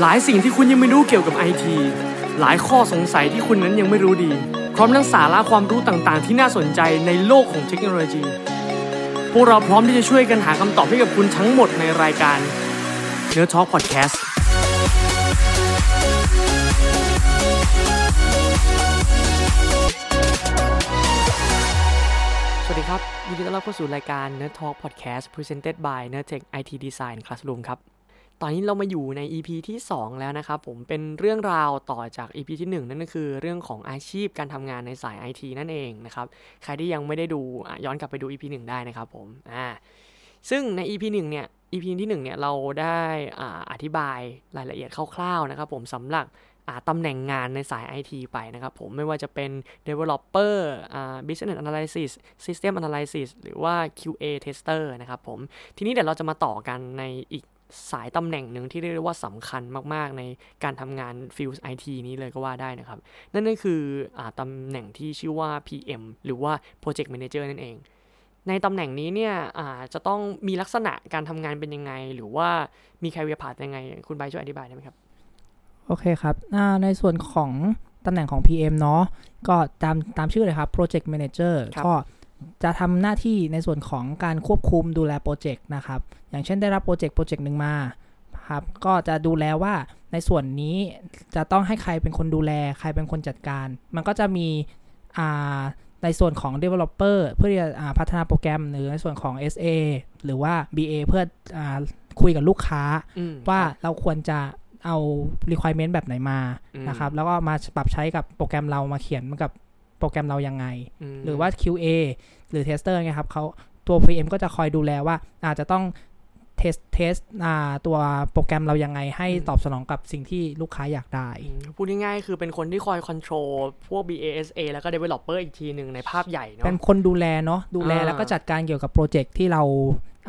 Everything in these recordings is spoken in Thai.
หลายสิ่งที่คุณยังไม่รู้เกี่ยวกับไอทีหลายข้อสงสัยที่คุณนั้นยังไม่รู้ดี พร้อมทั้งสาระความรู้ต่างๆ ที่น่าสนใจในโลกของเทคโนโลยี พวกเราพร้อมที่จะช่วยกันหาคำตอบให้กับคุณทั้งหมดในรายการเนื้อทอล์กพอดแคสต์สวัสดีครับยินดีต้อนรับเข้าสู่รายการ Nerd Talk Podcast Presented by Nerdtech IT Design Classroom ครับ ตอนนี้เรามาอยู่ใน EP ที่ 2 แล้วนะครับผมเป็นเรื่องราวต่อจาก EP ที่ 1 นั่นก็คือเรื่องของอาชีพการทำงานในสาย IT นั่นเองนะครับใครที่ยังไม่ได้ดูย้อนกลับไปดู EP 1 ได้นะครับผมอ่าซึ่งใน EP 1 เนี่ย EP ที่1เนี่ยเราได้อ่าอธิบายรายละเอียดคร่าวๆนะครับผมสำหรับตำแหน่งงานในสาย IT ไปนะครับผมไม่ว่าจะเป็น developer อ่า business analysis system analysis หรือว่า QA tester นะครับผมทีนี้เดี๋ยวเราจะมาต่อกันในอีก สายตำแหน่งหนึ่งที่เรียกได้ว่าสำคัญมากๆ ในการทำงานฟิลด์ไอทีนี้เลยก็ว่าได้นะครับ นั่นก็คืออาตำแหน่งที่ชื่อว่า PM หรือว่า Project Manager นั่นเอง ในตำแหน่งนี้เนี่ยอาจะต้องมีลักษณะการทำงานเป็นยังไง หรือว่ามี career path ยังไง คุณใบช่วยอธิบายได้ไหมครับ โอเคครับอ่าในส่วนของตำแหน่งของ PM เนาะก็ตามตามชื่อเลยครับ Project Manager ครับก็ จะทำหน้าที่ในส่วนของการควบคุมดูแลโปรเจกต์นะครับ อย่างเช่นได้รับโปรเจกต์โปรเจกต์หนึ่งมาครับ ก็จะดูแลว่าในส่วนนี้จะต้องให้ใครเป็นคนดูแล ใครเป็นคนจัดการ มันก็จะมีอ่าในส่วนของ Developer เพื่อที่จะอ่าพัฒนาโปรแกรม หรือในส่วนของ SA หรือว่า BA เพื่ออาคุยกับลูกค้าอืมว่าครับเราควรจะเอา requirement แบบไหนมาอืมนะครับ แล้วก็มาปรับใช้กับโปรแกรมเรามาเขียนกับ โปรแกรมเรายังไงมหรือว่า QA หรือ tester ไงครับเขาตัว PM ก็จะคอยดูแลว่าอาจจะต้อง test test ตัวโปรแกรมเรายังไงให้ตอบสนองกับสิ่งที่ลูกค้าอยากได้อืมพูดง่ายๆคือเป็นคนที่คอย control พวก BA SA แล้วก็ developer อีกทีหนึ่งในภาพใหญ่เนาะเป็นคนดูแลเนาะดูแลอ่าแล้วก็จัดการเกี่ยวกับโปรเจกต์ที่เรา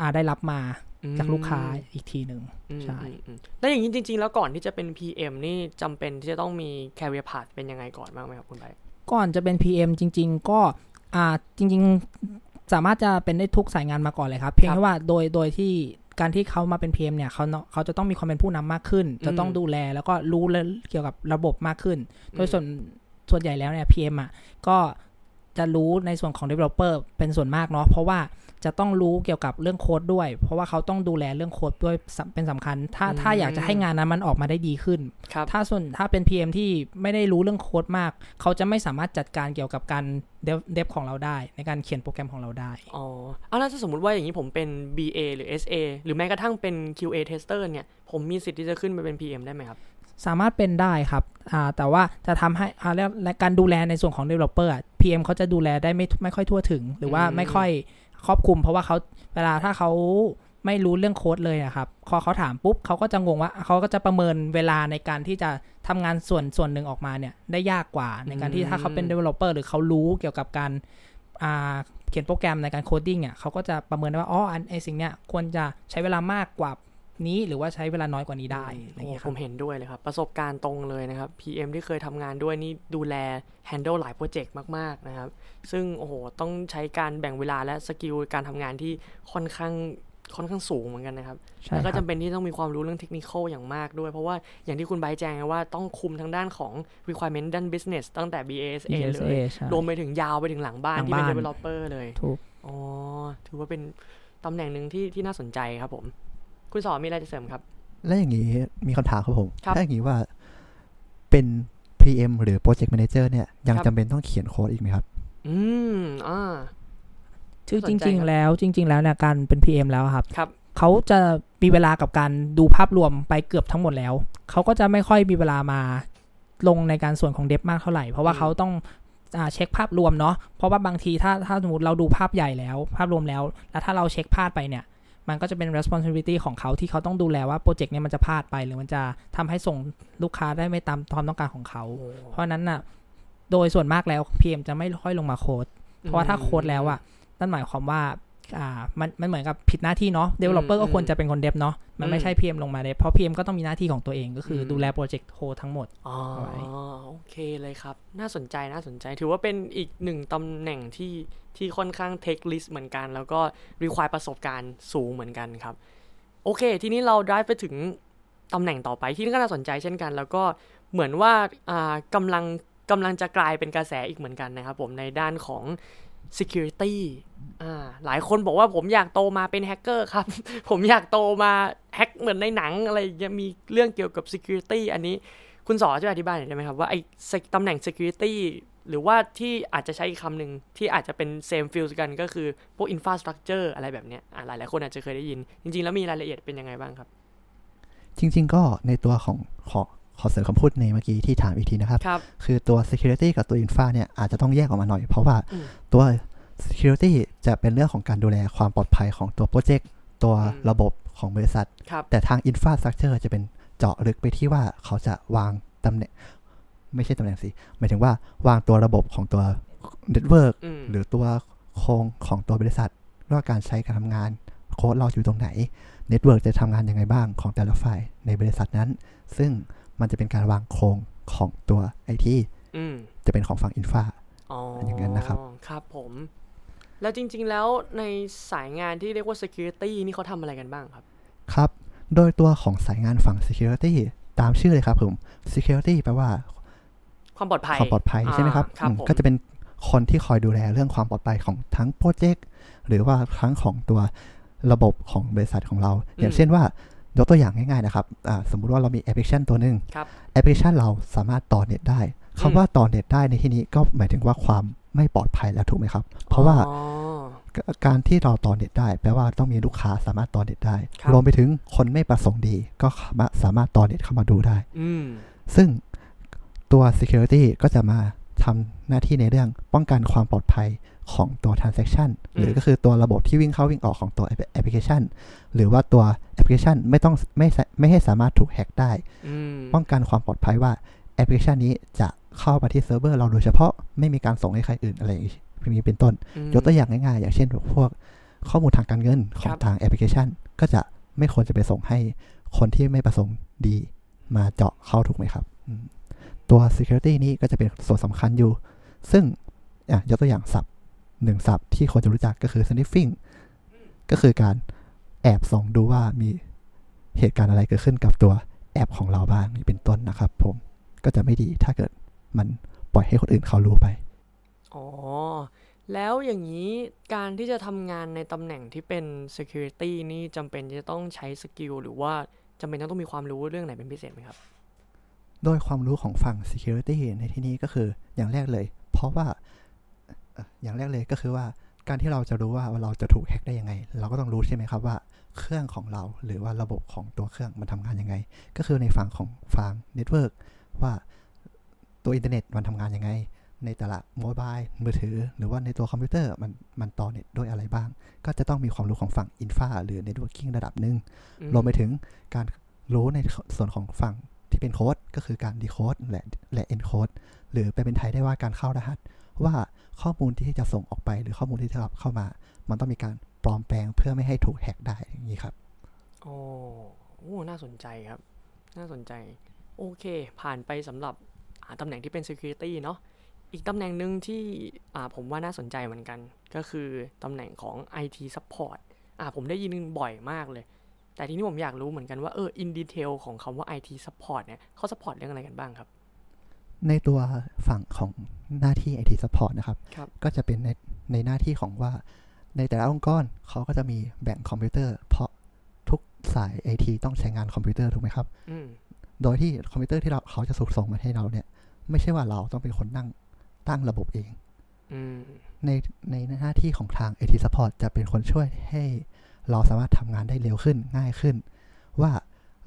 อ่าได้รับมาอืมจากลูกค้าอีกทีหนึ่งอืมใช่อืมอืมแล้วอย่างนี้จริง ๆ แล้วก่อนที่จะเป็น PM นี่จำเป็นที่จะต้องมี career path เป็นยังไงก่อนบ้างไหมครับคุณใบ ก่อนจะเป็น PM จริง ๆ ก็อ่าจริง ๆ สามารถจะเป็นได้ทุกสายงานมาก่อนเลยครับ เพียงครับแค่ว่าโดยโดยที่การที่เขามาเป็น PM เนี่ยเขาเนาะเขาจะต้องมีความเป็นผู้นำมากขึ้น จะต้องอืมดูแลแล้วก็รู้เรื่องเกี่ยวกับระบบมากขึ้น โดยอืมส่วนส่วนใหญ่แล้วเนี่ย PM อะก็จะรู้ในส่วนของ developer เป็นส่วนมากเนาะเพราะว่า จะต้องรู้เกี่ยวกับเรื่องโค้ดด้วย เพราะว่าเขาต้องดูแลเรื่องโค้ดด้วยสำเป็นสำคัญ ถ้าถ้าอยากจะให้งานนั้นมันออกมาได้ดีขึ้นครับถ้าส่วนถ้าเป็น PM ที่ไม่ได้รู้เรื่องโค้ดมาก เขาจะไม่สามารถจัดการเกี่ยวกับการเดฟเดฟของเราได้ ในการเขียนโปรแกรมของเราได้ อ๋อเอาแล้วถ้าสมมติว่าอย่างนี้ผมเป็น BA หรือ SA หรือแม้กระทั่งเป็น QA tester เนี่ย ผมมีสิทธิ์ที่จะขึ้นไปเป็น PM ได้ไหมครับสามารถเป็นได้ครับอ่าแต่ว่าจะทำให้อ่าแล้วและการดูแลในส่วนของ developer อะ PM เขาจะดูแลได้ไม่ไม่ค่อยทั่วถึง หรือว่าอืมไม่ค่อย ครอบคลุม เพราะว่าเขาเวลาถ้าเขาไม่รู้เรื่องโค้ดเลยอะครับพอเขาถามปุ๊บเขาก็จะงงว่าเขาก็จะประเมินเวลาในการที่จะทำงานส่วนส่วนหนึ่งออกมาเนี่ยได้ยากกว่าในการที่ถ้าเขาเป็น developer หรือเขารู้เกี่ยวกับการอ่าเขียนโปรแกรมในการ coding อะเขาก็จะประเมินได้ว่าอ๋ออันไอสิ่งเนี้ยควรจะใช้เวลามากกว่า นี้หรือว่าใช้เวลาน้อยกว่านี้ได้อะไรอย่างเงี้ยคผรับมเห็นด้วยเลยครับ ประสบการณ์ตรงเลยนะครับ PM ที่เคยทำงานด้วยนี่ดูแล handle หลายโปรเจกต์มาก ๆ นะครับ ซึ่งโอ้โหต้องใช้การแบ่งเวลาและสกิลการทำงานที่ค่อนข้างค่อนข้างสูงเหมือนกันนะครับใช่แล้วก็ครับจำเป็นที่ต้องมีความรู้เรื่องเทคนิคอย่างมากด้วย เพราะว่าอย่างที่คุณไบร์ทแจ้งไงว่าต้องคุมทางด้านของ requirement ด้าน business ตั้งแต่ BASA เลยใช่รวมไปถึงยาวไปถึงหลังบ้านหลังที่เป็นบ้าน developer เลย ถูก อ๋อ ถือว่าเป็นตำแหน่งหนึ่งที่ที่น่าสนใจครับผม คุณสอนมีอะไรจะเสริมครับ และอย่างนี้มีคำถามครับผมครับถ้าอย่างนี้ว่าเป็น PM หรือ Project Manager เนี่ย ยังครับจำเป็นต้องเขียนโค้ดอีกไหมครับ อืมอ่าคือสจนใจริงครับๆแล้วจริง ๆ แล้วเนี่ยการเป็น PM แล้วครับครับเขาจะมีเวลากับการดูภาพรวมไปเกือบทั้งหมดแล้ว เขาก็จะไม่ค่อยมีเวลามาลงในการส่วนของเดฟมากเท่าไหร่ เพราะว่าอืมเขาต้องอ่าเช็คภาพรวมเนาะเพราะว่าบางทีถ้าถ้าสมมติเราดูภาพใหญ่แล้ว ภาพรวมแล้ว แล้วถ้าเราเช็คพลาดไปเนี่ย มันก็จะเป็น responsibility ของเขาที่เขาต้องดูแลว่าโปรเจกต์เนี้ยมันจะพลาดไป หรือมันจะทำให้ส่งลูกค้าได้ไม่ตามความต้องการของเขาโอ้เพราะฉะนั้นน่ะโดยส่วนมากแล้ว PM จะไม่ค่อยลงมาโค้ดเพราะว่าถ้าโค้ดแล้วอะนั่นหมายความว่า อ่ามันมันเหมือนกับผิดหน้าที่เนาะ developer อืมก็ควรจะเป็นคนเดฟเนาะมันไม่อืมใช่ PM ลงมาเดฟเพราะ PM ก็ต้องมีหน้าที่ของตัวเองก็คืออมดูแลโปรเจกต์โฮทั้งหมดอ๋อเอาไว้โอเคเลยครับ น่าสนใจน่าสนใจถือว่าเป็นอีกหนึ่งตำแหน่งที่ที่ค่อนข้างเทคลิสเหมือนกัน แล้วก็รีควายประสบการณ์สูงเหมือนกันครับ โอเค ทีนี้เราได้ไปถึงตำแหน่งต่อไปที่ก็น่าสนใจเช่นกัน แล้วก็เหมือนว่าอ่ากำลังกำลังจะกลายเป็นกระแสอีกเหมือนกันนะครับผมในด้านของ security อ่าหลายคนบอกว่าผมอยากโตมาเป็นแฮกเกอร์ครับ ผมอยากโตมาแฮกเหมือนในหนังอะไรย่างมีเรื่องเกี่ยวกับ security อันนี้คุณสอช่วยอธิบายหน่อยได้ไหมครับว่าไอ้ตำแหน่ง security หรือว่าที่อาจจะใช้อีกคำหนึ่งที่อาจจะเป็น same field กันก็คือพวก infrastructure อะไรแบบเนี้ยอ่าหลายหลายคนอาจจะเคยได้ยิน จริง ๆ แล้วมีรายละเอียดเป็นยังไงบ้างครับ จริง ๆ ก็ในตัวของขอ ขอเสริมคำพูดในเมื่อกี้ที่ถามอีกทีนะครับครับคือตัว security กับตัว infra เนี่ยอาจจะต้องแยกออกมาหน่อย เพราะว่าอืมตัว security จะเป็นเรื่องของการดูแลความปลอดภัยของตัวโปรเจกต์ตัวอืมระบบของบริษัทครับแต่ทาง infrastructure จะเป็นเจาะลึกไปที่ว่าเขาจะวางตำแหน่งไม่ใช่ตำแหน่งสิหมายถึงว่าวางตัวระบบของตัว network อืมหรือตัวโครงของตัวบริษัทว่าการใช้การทำงานโค้ดเราอยู่ตรงไหน network จะทำงานยังไงบ้างของแต่ละฝ่ายในบริษัทนั้น ซึ่ง มันจะเป็นการวางโครงของตัวไอทีอืมจะเป็นของฝั่ง infraอ๋อออย่างนั้นนะครับ ครับผม แล้วจริง ๆ แล้วในสายงานที่เรียกว่า security นี่เขาทำอะไรกันบ้างครับ ครับ โดยตัวของสายงานฝั่ง Security ตามชื่อเลยครับผม Security แปลว่า ความปลอดภัย ความปลอดภัยใช่ไหมครับอ่าครับอืมผมก็จะเป็นคนที่คอยดูแลเรื่องความปลอดภัยของทั้งโปรเจกต์หรือว่าทั้งของตัวระบบของบริษัทของเรา อย่างเช่นว่า ยกตัวอย่างง่ายๆนะครับอ่าสมมุติว่าเรามีแอปพลิเคชันตัวหนึ่งครับแอปพลิเคชันเราสามารถต่อเน็ตได้คำว่าต่อเน็ตได้ในที่นี้ก็หมายถึงว่าความไม่ปลอดภัยแล้วถูกไหมครับ เพราะว่าอ๋อการที่เราต่อเน็ตได้ แปลว่าต้องมีลูกค้าสามารถต่อเน็ตได้ครับรวมไปถึงคนไม่ประสงค์ดี ก็สามารถต่อเน็ตเข้ามาดูได้อืมซึ่งตัว security ก็จะมาทำหน้าที่ในเรื่องป้องกันความปลอดภัย ของตัว transaction อืมหรือก็คือตัวระบบที่วิ่งเข้าวิ่งออกของตัวแอปพลิเคชัน หรือว่าตัวแอปพลิเคชันไม่ต้องไม่สาไม่ให้สามารถถูกแฮ็กได้อืมป้องกันความปลอดภัยว่าแอปพลิเคชันนี้จะเข้ามาที่เซิร์ฟเวอร์เราโดยเฉพาะไม่มีการส่งให้ใครอื่นอะไรอย่างนี้เป็นต้นอืมยกตัวอย่างง่ายๆ อย่างเช่นพวกข้อมูลทางการเงินของครับทางแอปพลิเคชัน ก็จะไม่ควรจะไปส่งให้คนที่ไม่ประสงค์ดีมาเจาะเข้าถูกไหมครับอืมตัว security นี้ก็จะเป็นส่วนสำคัญอยู่ ซึ่งอะยกตัวอย่างศัพท์ หนึ่งศัพท์ที่คนจะรู้จักก็คือ sniffing ก็คือการแอบส่องดูว่ามีเหตุการณ์อะไรเกิดขึ้นกับตัวแอปของเราบ้างนี่เป็นต้นนะครับ ผมก็จะไม่ดีถ้าเกิดมันปล่อยให้คนอื่นเขารู้ไป อ๋อ แล้วอย่างนี้การที่จะทำงานในตำแหน่งที่เป็น security นี่จำเป็นจะต้องใช้ skill หรือว่าจำเป็นต้องมีความรู้เรื่องไหนเป็นพิเศษไหมครับ โดยความรู้ของฝั่ง security ในที่นี้ก็คืออย่างแรกเลย เพราะว่าเอ่ออย่างแรกเลยก็คือว่าการที่เราจะรู้ว่าเราจะถูกแฮ็กได้ยังไง เราก็ต้องรู้ใช่ไหมครับว่าเครื่องของเราหรือว่าระบบของตัวเครื่องมันทำงานยังไง ก็คือในฝั่งของฝั่ง network ว่าตัวอินเทอร์เน็ตมันทำงานยังไง ในแต่ละ mobile มือถือ หรือว่าในตัวคอมพิวเตอร์มันมันต่อเน็ตด้วยอะไรบ้าง ก็จะต้องมีความรู้ของฝั่ง infra หรือ networking ระดับหนึ่งอืมรวมไปถึงการรู้ในส่วนของฝั่งที่เป็นโค้ดก็คือการ decode และและเอนโคดหรือไปเป็นไทยได้ว่าการเข้ารหัส ว่าข้อมูลที่จะส่งออกไป หรือข้อมูลที่จะรับเข้ามา มันต้องมีการปลอมแปลงเพื่อไม่ให้ถูกแฮกได้อย่างนี้ครับ โอ้โอ้น่าสนใจครับ น่าสนใจ โอเค ผ่านไปสำหรับอ่าตำแหน่งที่เป็น security เนาะอีกตำแหน่งหนึ่งที่ผมว่าน่าสนใจเหมือนกัน ก็คือตำแหน่งของ IT support อ่าผมได้ยินบ่อยมากเลย แต่ทีนี้ผมอยากรู้เหมือนกันว่าเออ in detail ของคำว่า IT support เนี่ยเขา support เรื่องอะไรกันบ้างครับ ในตัวฝั่งของหน้าที่ IT Support นะครับครับ ก็จะเป็นในในหน้าที่ของว่า ในแต่ละองค์กรเขาก็จะมีแบ่งคอมพิวเตอร์ เพราะทุกสาย IT ต้องใช้งานคอมพิวเตอร์ถูกไหมครับอืมโดยที่คอมพิวเตอร์ที่เราเขาจะส่งส่งมาให้เราเนี่ย ไม่ใช่ว่าเราต้องเป็นคนนั่งตั้งระบบเองอืมในในหน้าที่ของทาง IT Support จะเป็นคนช่วยให้เราสามารถทำงานได้เร็วขึ้นง่ายขึ้น ว่า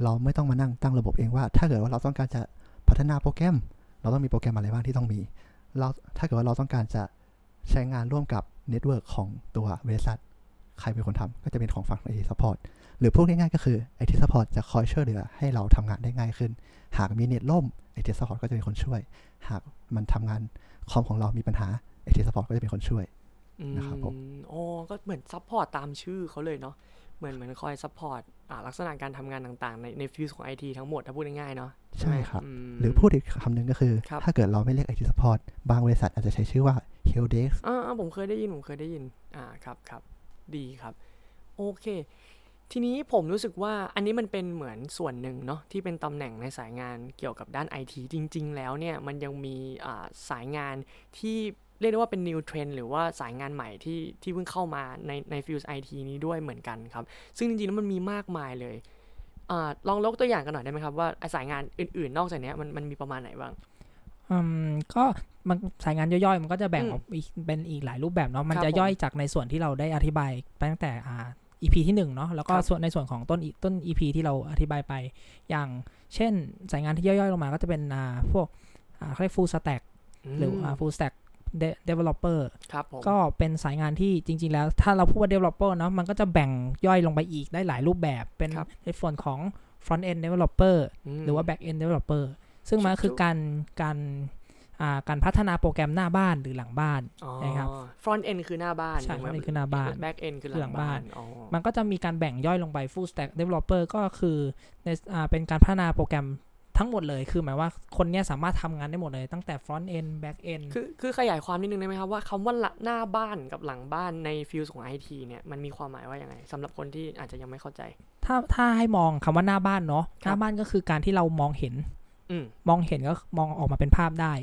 เราไม่ต้องมานั่งตั้งระบบเองว่า ถ้าเกิดว่าเราต้องการจะพัฒนาโปรแกรม เราต้องมีโปรแกรมอะไรบ้างที่ต้องมี เราถ้าเกิดว่าเราต้องการจะใช้งานร่วมกับ network ของตัวบริษัท ใครเป็นคนทำก็จะเป็นของฝั่ง IT Support หรือพูดง่ายๆก็คือ IT Support จะคอยช่วยเหลือให้เราทำงานได้ง่ายขึ้น หากมีเน็ตล่ม IT Support ก็จะเป็นคนช่วย หากมันทำงานคอมของเรามีปัญหา IT Support ก็จะเป็นคนช่วยนะครับผมอ๋อก็เหมือน support ตามชื่อเขาเลยเนาะ เหมือนเหมือนคอย support อ่าลักษณะการทำงานต่างๆ ในใน field ของไอทีทั้งหมดถ้าพูดง่ายๆเนาะใช่ครับมหรือพูดอีกคำหนึ่งก็คือครับถ้าเกิดเราไม่เรียก IT Support บางบริษัทอาจจะใช้ชื่อว่า Helpdesk อ่าอ่าผมเคยได้ยิน ผมเคยได้ยิน อ่าครับครับดีครับ โอเค ทีนี้ผมรู้สึกว่าอันนี้มันเป็นเหมือนส่วนหนึ่งเนาะที่เป็นตำแหน่งในสายงานเกี่ยวกับด้านไอทีจริง ๆ แล้วเนี่ยมันยังมีอ่าสายงานที่ เรียกได้ว่าเป็น new trend หรือว่าสายงานใหม่ที่ที่เพิ่งเข้ามาในในฟิลด์ไอทีนี้ด้วยเหมือนกันครับ ซึ่งจริงๆแล้วมันมีมากมายเลยอาลองยกตัวอย่างกันหน่อยได้ไหมครับว่าไอ้สายงานอื่นๆ นอกจากเนี้ยมันมันมีประมาณไหนบ้างอืมก็มันสายงานย่อยๆ มันก็จะแบ่งอืมออกอีกเป็นอีกหลายรูปแบบเนาะมันครับจะผมย่อยจากในส่วนที่เราได้อธิบายไปตั้งแต่อ่า EP ที่หนึ่งเนาะแล้วก็ครับส่วนในส่วนของต้นอีต้น EP ที่เราอธิบายไป อย่างเช่นสายงานที่ย่อยๆ ลงมาก็จะเป็นอ่าพวกอ่าเขาเรียก full stack หรืออ่า full stack de- developer ครับผมก็เป็นสายงานที่จริง ๆ แล้ว ถ้าเราพูดว่า developer เนาะมันก็จะแบ่งย่อยลงไปอีกได้หลายรูปแบบเป็นครับในส่วนของ front end developer มหรือว่า back end developer ซึ่งมันก็คือการการอ่าการพัฒนาโปรแกรมหน้าบ้านหรือหลังบ้านอ๋อนะครับ front end คือหน้าบ้านใช่ถูกไหม front end คือหน้าบ้าน back end คือหหลัลังงบ้าบ้านนอ๋อมันก็จะมีการแบ่งย่อยลงไป full stack developer ก็คือในอ่าเป็นการพัฒนาโปรแกรม ทั้งหมดเลยคือหมายว่าคนเนี้ยสามารถทำงานได้หมดเลย ตั้งแต่ front end back end คือคือขยายความนิดนึงได้ไหมครับ ว่าคำว่าหลังหน้าบ้านกับหลังบ้านใน field ของไอทีเนี่ยมันมีความหมายว่าอย่างไงสำหรับคนที่อาจจะยังไม่เข้าใจ ถ้าถ้าให้มองคำว่าหน้าบ้านเนาะคหรับน้าบ้านก็คือการที่เรามองเห็นอืมมองเห็นก็มองออกมาเป็นภาพได้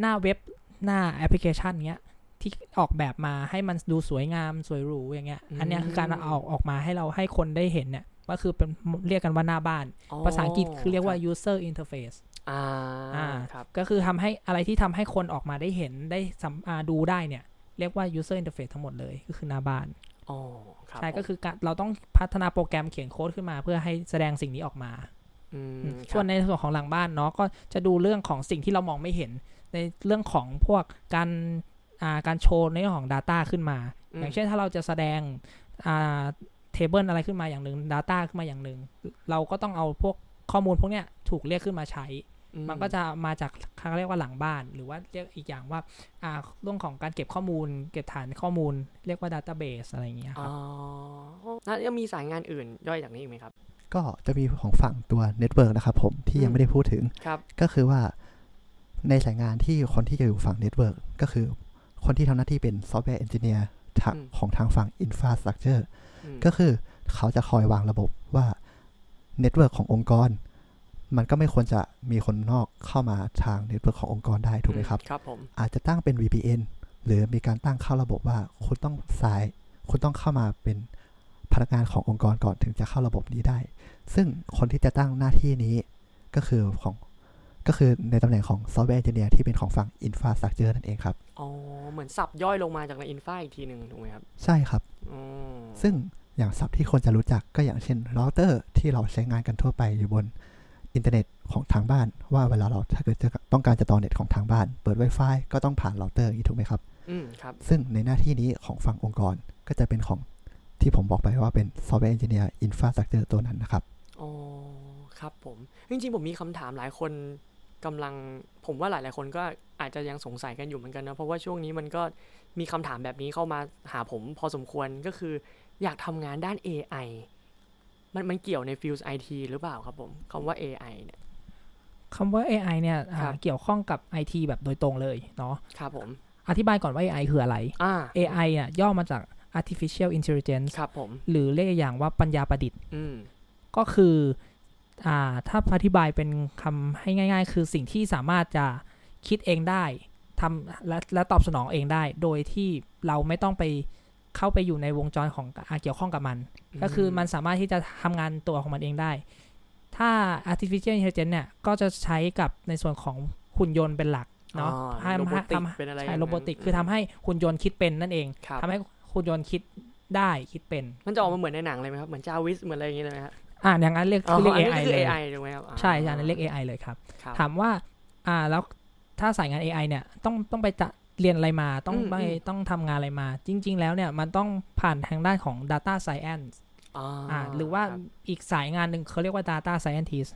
หน้าเว็บหน้าแอปพลิเคชันเนี้ยที่ออกแบบมาให้มันดูสวยงามสวยหรูอย่างเงี้ย อันเนี้ยคือการเอาออกมาให้เราให้คนได้เห็นเนี่ย ก็คือเป็นเรียกกันว่าหน้าบ้าน ภาษาอังกฤษคือเรียกว่า user interface อ่าอ่าครับก็คือทำให้อะไรที่ทำให้คนออกมาได้เห็นได้สัมอ่าดูได้เนี่ย เรียกว่า user interface ทั้งหมดเลยก็คือหน้าบ้านอ๋อครับใช่ผมก็คือการเราต้องพัฒนาโปรแกรมเขียนโค้ดขึ้นมา เพื่อให้แสดงสิ่งนี้ออกมาอืมอืมครับส่วนในส่วนของหลังบ้านเนาะก็จะดูเรื่องของสิ่งที่เรามองไม่เห็น ในเรื่องของพวกการอ่าการโชว์ในเรื่องของ Data ขึ้นมามอย่างเช่นถ้าเราจะแสดงอ่า เทเบิลอะไรขึ้นมาอย่างหนึ่ง Data ขึ้นมาอย่างหนึ่ง เราก็ต้องเอาพวกข้อมูลพวกเนี้ยถูกเรียกขึ้นมาใช้อืมันก็จะมาจากเขาเรียกว่าหลังบ้าน หรือว่าเรียกอีกอย่างว่าอ่าเรื่องของการเก็บข้อมูล เก็บฐานข้อมูล เรียกว่า Database อะไรอย่างเงี้ยคอ๋รัอบแล้วยังมีสายงานอื่นย่อยจากนี้อีกไหมครับ ก็จะมีของฝั่งตัว network นะครับผมที่ยังไม่ได้พูดถึงครับก็คือว่าในสายงานที่คนที่จะอยู่ฝั่ง network ก็คือคนที่ทำหน้าที่เป็นซอฟต์แวร์เอนจิเนียร์อืม ของทางฝั่ง infrastructure อืมก็คือเขาจะคอยวางระบบว่า network ขององค์กร มันก็ไม่ควรจะมีคนนอกเข้ามาทาง network ขององค์กรได้ถูกไหมครับครับผมอาจจะตั้งเป็น VPN หรือมีการตั้งเข้าระบบว่าคุณต้องสาย คุณต้องเข้ามาเป็นพนักงานขององค์กรก่อนถึงจะเข้าระบบนี้ได้ ซึ่งคนที่จะตั้งหน้าที่นี้ก็คือของก็คือในตำแหน่งของ software engineer ที่เป็นของฝั่ง Infrastructure นั่นเองครับ อ๋อ เหมือนสับย่อยลงมาจากใน infra อีกทีหนึ่งถูกไหมครับ ใช่ครับอืมซึ่งอย่างศัพท์ที่คนจะรู้จักก็อย่างเช่นเราเตอร์ที่เราใช้งานกันทั่วไปอยู่บนอินเทอร์เน็ตของทางบ้าน ว่าเวลาเราถ้าเกิดจะต้องการจะต่อเน็ตของทางบ้าน เปิด Wi-Fi ก็ต้องผ่านเราเตอร์อย่างนี้ถูกไหมครับอืมครับ ซึ่งในหน้าที่นี้ของฝั่งองค์กรก็จะเป็นของที่ผมบอกไปว่าเป็น software engineer infrastructure ตัวนั้นนะครับอ๋อครับผม จริงๆ ผมมีคำถามหลายคน กำลังผมว่าหลาย ๆ คนก็อาจจะยังสงสัยกันอยู่เหมือนกันนะ เพราะว่าช่วงนี้มันก็มีคำถามแบบนี้เข้ามาหาผมพอสมควรก็คืออยากทำงานด้าน AI มันมันเกี่ยวใน field ไอทีหรือเปล่าครับผมคำว่า AI เนี่ยคำว่า AI เนี่ยอ่าครับเกี่ยวข้องกับ IT แบบโดยตรงเลยเนาะครับผม อธิบายก่อนว่า AI คืออะไรอ่า AI อะย่อมาจาก artificial intelligence ครับผม หรือเรียกอย่างว่าปัญญาประดิษฐ์อืมก็คืออ่า ถ้าอธิบายเป็นคำให้ง่าย ๆ คือสิ่งที่สามารถจะคิดเองได้ทำและและตอบสนองเองได้ โดยที่เราไม่ต้องไปเข้าไปอยู่ในวงจรของอ่าเกี่ยวข้องกับมัน ก็คือมันสามารถที่จะทำงานตัวของมันเองได้ ถ้า artificial intelligence เนี่ย ก็จะใช้กับในส่วนของหุ่นยนต์เป็นหลักเนาะอ๋อให้โรบอติกทำเป็นอะไรใช่อย่างนั้นโรบอติกคือทำให้หุ่นยนต์คิดเป็นนั่นเองครับทำให้หุ่นยนต์คิดได้คิดเป็น มันจะออกมาเหมือนในหนังเลยไหมครับ เหมือนจาวิสเหมือนอะไรอย่างงี้เลยไหมครับ อ่าอย่างนั้นเรียกคือเรียกนนี้ AI คือเลย AI ถูกไหมครับใช่ใช่อันนั้นเรียก AI เลยครับครับ ถามว่าอ่าแล้วถ้าสายงาน AI เนี่ยต้องต้องไปจะเรียนอะไรมาต้องอืมไปอืมต้องทำงานอะไรมา จริง ๆ แล้วเนี่ยมันต้องผ่านทางด้านของ Data Science อ่าอ่าหรือว่าครับอีกสายงานหนึ่งเขาเรียกว่า Data Scientist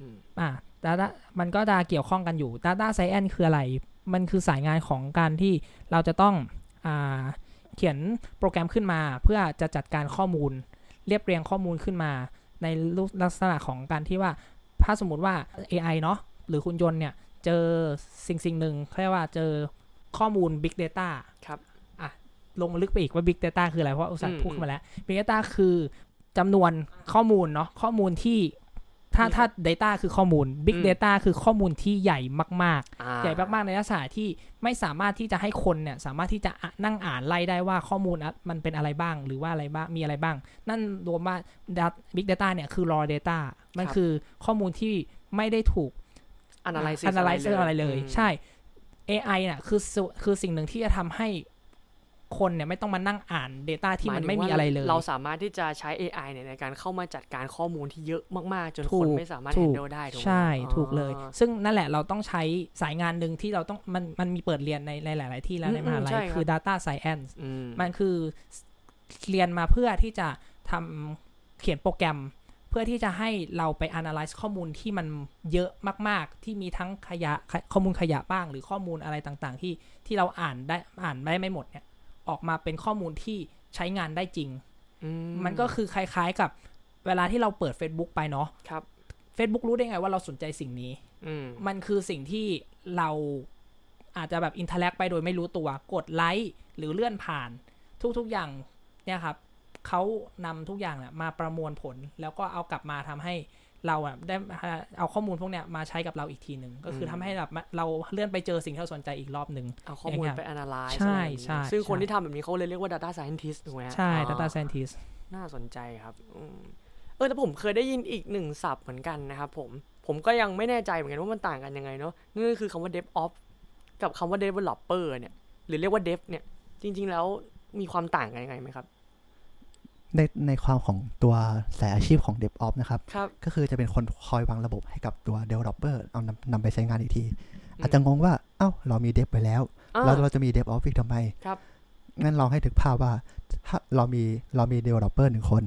อืมอ่า Data มันก็จะเกี่ยวข้องกันอยู่ Data Science คืออะไร มันคือสายงานของการที่เราจะต้องอ่าเขียนโปรแกรมขึ้นมา เพื่อจะจัดการข้อมูล เรียบเรียงข้อมูลขึ้นมา ในรูปลักษณะของการที่ว่า ถ้าสมมติว่า AI เนาะหรือคุณยนต์เนี่ย เจอสิ่งสิ่งหนึ่งเขาเรียกว่าเจอข้อมูล Big Data ครับอะลงลึกไปอีกว่า Big Data คืออะไร เพราะว่าอุตส่าอืมห์พูดขึ้นมาแล้ว Big Data คือจำนวนข้อมูลเนาะข้อมูลที่ ถ้ามีถ้า Data คือข้อมูล Big อืม Data คือข้อมูลที่ใหญ่มากอ่าๆใหญ่มากๆในลักษณะที่ไม่สามารถที่จะให้คนเนี่ยสามารถที่จะอะนั่งอ่านไล่ได้ว่าข้อมูลอะมันเป็นอะไรบ้าง หรือว่าอะไรบ้างมีอะไรบ้าง นั่นรวมว่า Dat- Big Data เนี่ยคือ raw data มันคือข้อมูลที่ไม่ได้ถูก analysis analyze อะไรเลยมใช่ AI เนี่ยคือสุคือสิ่งหนึ่งที่จะทำให้ คนเนี่ยไม่ต้องมานั่งอ่าน Data ที่มันหายถึงไม่มีว่าอะไรเลย เราสามารถที่จะใช้ AI เนี่ยในการเข้ามาจัดการข้อมูลที่เยอะมากๆ จนถูคกนไม่สามารถถูก handle ได้ถูกไหมใช่อ๋อถูกเลย ซึ่งนั่นแหละเราต้องใช้สายงานหนึ่งที่เราต้องมันมันมีเปิดเรียนในในหลาย ๆ ที่แล้วอืมในมหาลัใช่ยครับคือ data science อืมมันคือเรียนมาเพื่อที่จะทำเขียนโปรแกรมเพื่อที่จะให้เราไป analyze ข้อมูลที่มันเยอะมาก ๆ ที่มีทั้งขยะขยข้อมูลขยะบ้าง หรือข้อมูลอะไรต่างๆ ที่ที่เราอ่านได้อ่านได้ไม่หมดเนี่ย ออกมาเป็นข้อมูลที่ใช้งานได้จริงอืมันก็คือคล้ายๆกับเวลาที่เราเปิด Facebook ไปเนาะครับ Facebook รู้ได้ไงว่าเราสนใจสิ่งนี้อืมมันคือสิ่งที่เราอาจจะแบบอินเทอร์แลกไปโดยไม่รู้ตัว กดไลค์หรือเลื่อนผ่าน ทุกๆอย่างเนี่ยครับเขานำทุกอย่างเนี่ยมาประมวลผล แล้วก็เอากลับมาทำให้ เราอะได้เอาข้อมูลพวกเนี้ยมาใช้กับเราอีกทีหนึ่งก็คือทำให้แบบเราเลื่อนไปเจอสิ่งที่เราสนใจอีกรอบหนึ่งเอาข้อมูลอย่างเงี้ยไป analyze ใช่อะไรแบบนี้ใช่ซึ่งคนใช่ที่ทำแบบนี้เขาเลยเรียกว่า data scientist ถูกไหมฮะใช่อ๋อ data scientist น่าสนใจครับอืมเออแต่ผมเคยได้ยินอีกหนึ่งศัพท์เหมือนกันนะครับผมผมก็ยังไม่แน่ใจเหมือนกันว่ามันต่างกันยังไงเนาะนั่นก็คือคำว่า DevOps กับคำว่า Developer เนี่ย หรือเรียกว่า Dev เนี่ย จริง ๆ แล้วมีความต่างกันยังไงไหมครับ ในในความของตัวสายอาชีพของ DevOps นะครับครับ ก็คือจะเป็นคนคอยวางระบบให้กับตัว Developer เอานำนำไปใช้งานอีกทีมอาจจะงงว่า เอ้า เรามี Dev ไปแล้วอ่าแล้วเราจะมี DevOps อีกทำไมครับงั้นลองให้ถึกภาพว่า ถ้าเรามีเรามี Developer หนึ่งคน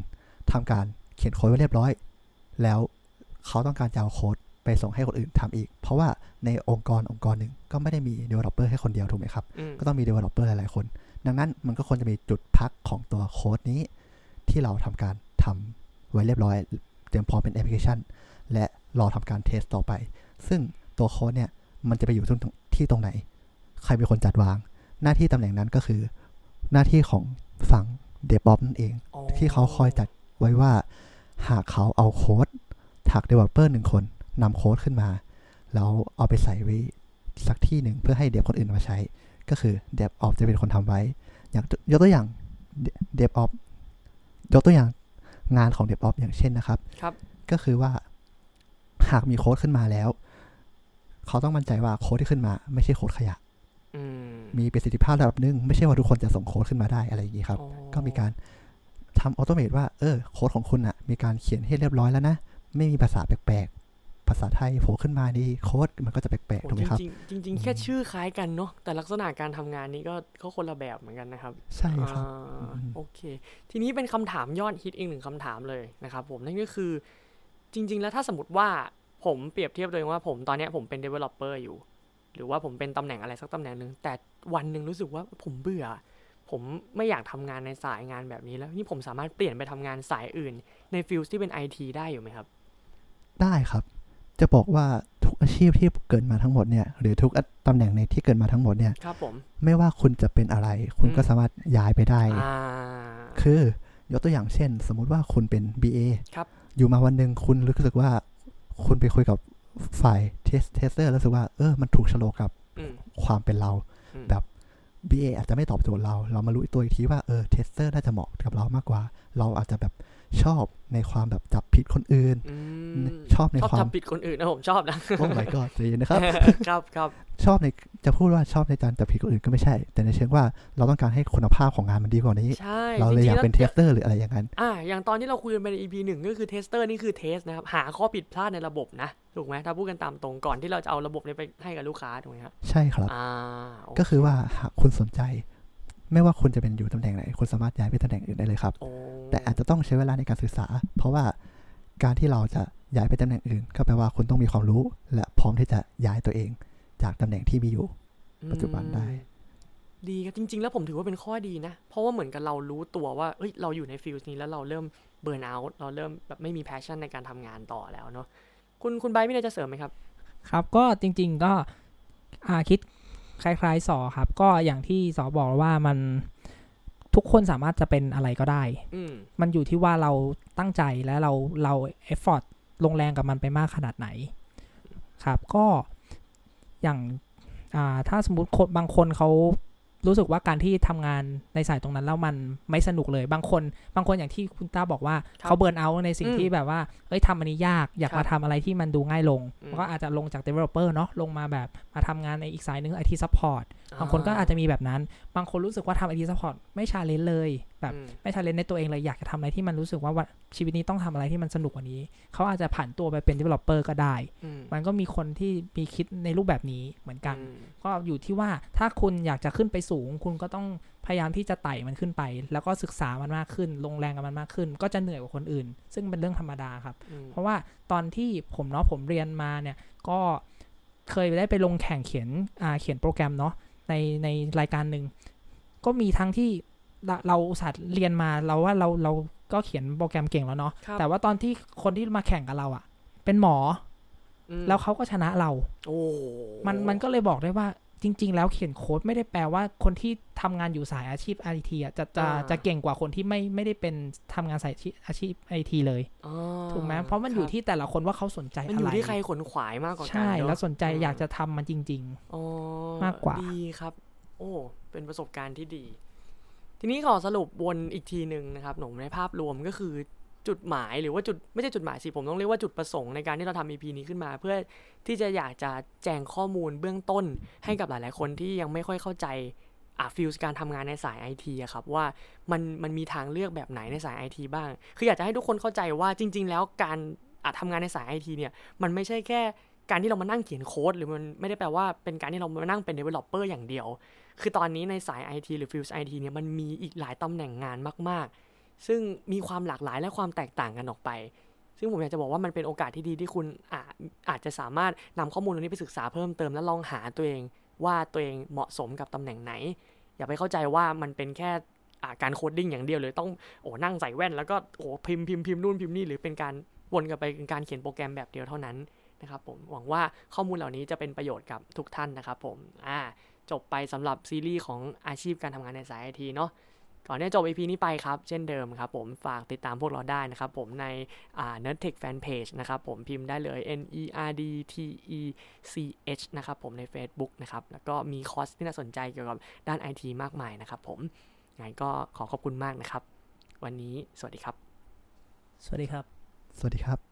ทำการเขียนโค้ดไว้เรียบร้อย แล้วเขาต้องการจะเอาโค้ดไปส่งให้คนอื่นทำอีก เพราะว่าในองค์กรองค์กรหนึ่งก็ไม่ได้มี Developer แค่คนเดียวถูกไหมครับอืมก็ต้องมี Developer หลายๆคน ดังนั้นมันก็ควรจะมีจุดพักของตัวโค้ดนี้ ที่เราทำการทำไว้เรียบร้อย เตรียมพร้อมเป็นแอปพลิเคชัน และรอทำการเทสต่อไป ซึ่งตัวโค้ดเนี่ยมันจะไปอยู่ที่ตรงที่ตรงไหน ใครเป็นคนจัดวาง หน้าที่ตำแหน่งนั้นก็คือ หน้าที่ของฝั่ง DevOps นั่นเองอ๋อที่เขาคอยจัดไว้ว่า หากเขาเอาโค้ดถัก Developer หนึ่งคนนำโค้ดขึ้นมา แล้วเอาไปใส่ไว้สักที่หนึ่งเพื่อให้เดฟคนอื่นมาใช้ ก็คือ DevOps จะเป็นคนทำไว้ อย่างยกตัวอย่าง DevOps ยกตัวอย่างงานของ DevOps อย่างเช่นนะครับครับ ก็คือว่าหากมีโค้ดขึ้นมาแล้ว เขาต้องมั่นใจว่าโค้ดที่ขึ้นมา ไม่ใช่โค้ดขยะอืมมีประสิทธิภาพระดับหนึ่งไม่ใช่ว่าทุกคนจะส่งโค้ดขึ้นมาได้อะไรอย่างนี้ครับอ๋อก็มีการทำออโตเมตว่าเออโค้ดของคุณอะมีการเขียนให้เรียบร้อยแล้วนะ ไม่มีภาษาแปลกๆ ภาษาไทยโผล่ขึ้นมานี่โค้ดมันก็จะแปลกๆโอ้ถูกไหมครับจริงๆจริงๆแค่ชื่อคล้ายกันเนาะแต่ลักษณะการทำงานนี้ก็ก็คนละแบบเหมือนกันนะครับ ใช่ครับอ่าอืมโอเค ทีนี้เป็นคำถามยอดฮิตอีกหนึ่งคำถามเลยนะครับ ผมนั่นก็คือจริง ๆ แล้วถ้าสมมติว่าผมเปรียบเทียบตัวเองว่าผมตอนเนี้ยผมเป็น developer อยู่ หรือว่าผมเป็นตำแหน่งอะไรสักตำแหน่งหนึ่งแต่วันหนึ่งรู้สึกว่าผมเบื่อ ผมไม่อยากทำงานในสายงานแบบนี้แล้วนี่ผมสามารถเปลี่ยนไปทำงานสายอื่น ในฟิลที่เป็น IT ได้อยู่ไหมครับ ได้ครับ จะบอกว่าทุกอาชีพที่เกิดมาทั้งหมดเนี่ยหรือทุกตำแหน่งในที่เกิดมาทั้งหมดเนี่ยครับผมไม่ว่าคุณจะเป็นอะไร คุณก็อืมสามารถย้ายไปได้อ่าคือยกตัวอย่างเช่น สมมุติว่าคุณเป็น BA ครับอยู่มาวันหนึ่งคุณรู้สึกว่า คุณไปคุยกับฝ่าย test tester แล้วรู้สึกว่าเออมันถูกโฉลกกับอืมความเป็นเราอืมแบบ BA อาจจะไม่ตอบโจทย์เรา เรามารู้ตัวอีกทีว่าเออ tester น่าจะเหมาะกับเรามากกว่า เราอาจจะแบบ ชอบในความแบบจับผิดคนอื่นอืมชอบในชอบความทำผิดคนอื่นนะผมชอบนะโอ้ my god ใจเย็นนะครับครับครับชอบในจะพูดว่าชอบในการจับผิดคนอื่นก็ไม่ใช่ แต่ในเชิงว่าเราต้องการให้คุณภาพของงานมันดีกว่านี้ใช่เราเลยอยากจงๆเป็น tester หรืออะไรอย่างนั้นอ่าอย่างตอนที่เราคุยกันไปใน EP หนึ่งก็คือ tester นี่คือ test นะครับหาข้อผิดพลาดในระบบนะถูกไหมถ้าพูดกันตามตรงก่อนที่เราจะเอาระบบนี้ไปให้กับลูกค้าถูกไหมครับใช่ครับอ่าโเก็คือว่าหากคุณสนใจ ไม่ว่าคุณจะเป็นอยู่ตำแหน่งไหนคุณสามารถย้ายไปตำแหน่งอื่นได้เลยครับ โอ้ แต่อาจจะต้องใช้เวลาในการศึกษา เพราะว่าการที่เราจะย้ายไปตำแหน่งอื่น ก็แปลว่าคุณต้องมีความรู้ และพร้อมที่จะย้ายตัวเอง จากตำแหน่งที่มีอยู่ ปัจจุบันได้ ดีครับจริง ๆ แล้วผมถือว่าเป็นข้อดีนะ เพราะว่าเหมือนกับเรารู้ตัวว่าเอ้ยเราอยู่ในฟิลนี้แล้วเราเริ่มburnout เราเริ่มแบบไม่มี passion ในการทำงานต่อแล้วเนาะคุณคุณไบร์ทมีอะไรจะเสริมไหมครับ ครับก็จริง ๆ ก็อ่าคิดคล้าย ๆ สอครับ ก็อย่างที่สอบอกว่ามัน ทุกคนสามารถจะเป็นอะไรก็ได้อืมมันอยู่ที่ว่าเราตั้งใจและเราเรา effort ลงแรงกับมันไปมากขนาดไหน ครับ ก็อย่างอ่าถ้าสมมติคนบางคนเขา รู้สึกว่าการที่ทำงานในสายตรงนั้นแล้วมันไม่สนุกเลย บางคน บางคนอย่างที่คุณต้าบอกว่าครับเขา burnout ในสิ่งอืมที่แบบว่าเอ้ยทำอันนี้ยากอยากครับมาทำอะไรที่มันดูง่ายลงอืมก็อาจจะลงจาก developer เนาะลงมาแบบมาทำงานในอีกสายหนึ่ง IT support บางคนก็อาจจะมีแบบนั้น บางคนรู้สึกว่าทำ IT support ไม่ challenge เลยแบบอืมไม่ challenge ในตัวเองเลยอยากจะทำอะไรที่มันรู้สึกว่าวันชีวิตนี้ต้องทำอะไรที่มันสนุกกว่านี้ เขาอาจจะผันตัวไปเป็น developer ก็ได้ อืมมันก็มีคนที่มีคิดในรูปแบบนี้เหมือนกัน อืม ก็อยู่ที่ว่าถ้าคุณอยากจะขึ้นไปสูง คุณก็ต้องพยายามที่จะไต่มันขึ้นไป แล้วก็ศึกษามันมากขึ้น ลงแรงกับมันมากขึ้น ก็จะเหนื่อยกว่าคนอื่น ซึ่งเป็นเรื่องธรรมดาครับ อืม เพราะว่าตอนที่ผมเนาะผมเรียนมาเนี่ยก็เคยได้ไปลงแข่งเขียนอ่าเขียนโปรแกรมเนาะในในรายการหนึ่งก็มีทั้งที่ เราเราอุตสัตว์เรียนมาเราว่าเราเราก็เขียนโปรแกรมเก่งแล้วเนาะครับแต่ว่าตอนที่คนที่มาแข่งกับเราอะเป็นหมออืมแล้วเขาก็ชนะเราโอ้มันมันก็เลยบอกได้ว่าจริง ๆ แล้วเขียนโค้ดไม่ได้แปลว่าคนที่ทำงานอยู่สายอาชีพไอทีอะจะจะจะเก่งกว่าคนที่ไม่ไม่ได้เป็นทำงานสายอาชีพอาชีพไอทีเลยอ๋อถูกไหมเพราะมันอยู่ครับที่แต่ละคนว่าเขาสนใจมันอะอไรยู่ที่ใครขนขวายมากกว่ากันใช่เนอะแล้วสนใจอืมอยากจะทำมันจริงอ๋อมากกว่าดีครับ โอ้ เป็นประสบการณ์ที่ดี ทีนี้ขอสรุปวนอีกทีหนึ่งนะครับหนุ่มในภาพรวมก็คือจุดหมายหรือว่าจุดไม่ใช่จุดหมายสิผมต้องเรียกว่าจุดประสงค์ในการที่เราทำ EP นี้ขึ้นมา เพื่อที่จะอยากจะแจงข้อมูลเบื้องต้นให้กับหลาย ๆ คนที่ยังไม่ค่อยเข้าใจอะฟิลการทำงานในสายไอทีอะครับว่ามันมันมีทางเลือกแบบไหนในสายไอทีบ้าง คืออยากจะให้ทุกคนเข้าใจว่าจริง ๆ แล้วการอาจทำงานในสายไอทีเนี่ยมันไม่ใช่แค่ การที่เรามานั่งเขียนโค้ดหรือมันไม่ได้แปลว่าเป็นการที่เรามานั่งเป็น developer อย่างเดียว คือตอนนี้ในสาย IT หรือ Field IT เนี่ยมันมีอีกหลายตำแหน่งงานมาก ๆ ซึ่งมีความหลากหลายและความแตกต่างกันออกไป ซึ่งผมอยากจะบอกว่ามันเป็นโอกาสที่ดีที่คุณอาจอาจจะสามารถนำข้อมูลตรงนี้ไปศึกษาเพิ่มเติมและลองหาตัวเอง ว่าตัวเองเหมาะสมกับตำแหน่งไหน อย่าไปเข้าใจว่ามันเป็นแค่การ coding อย่างเดียวเลยต้องโอ้นั่งใส่แว่น แล้วก็โอ้พิมพ์พิมพ์พิมพ์นู่นพิมพ์นี่หรือเป็นการวนกลับไปการเขียนโปรแกรมแบบเดียวเท่านั้น นะครับผมหวังว่าข้อมูลเหล่านี้จะเป็นประโยชน์กับทุกท่านนะครับผมอ่าจบไปสำหรับซีรีส์ของอาชีพการทำงานในสายไอทีเนาะก่อนที่จะจบ EP นี้ไปครับ เช่นเดิมครับผมฝากติดตามพวกเราได้นะครับผมในอ่า Nerdtech Fanpage นะครับผมพิมพ์ได้เลย N E R D T E C H นะครับผมใน Facebook นะครับ แล้วก็มีคอร์สที่น่าสนใจเกี่ยวกับด้าน IT มากมายนะครับผมไงก็ขอขอบคุณมากนะครับ วันนี้สวัสดีครับๆสวัสดีครับ สวัสดีครับ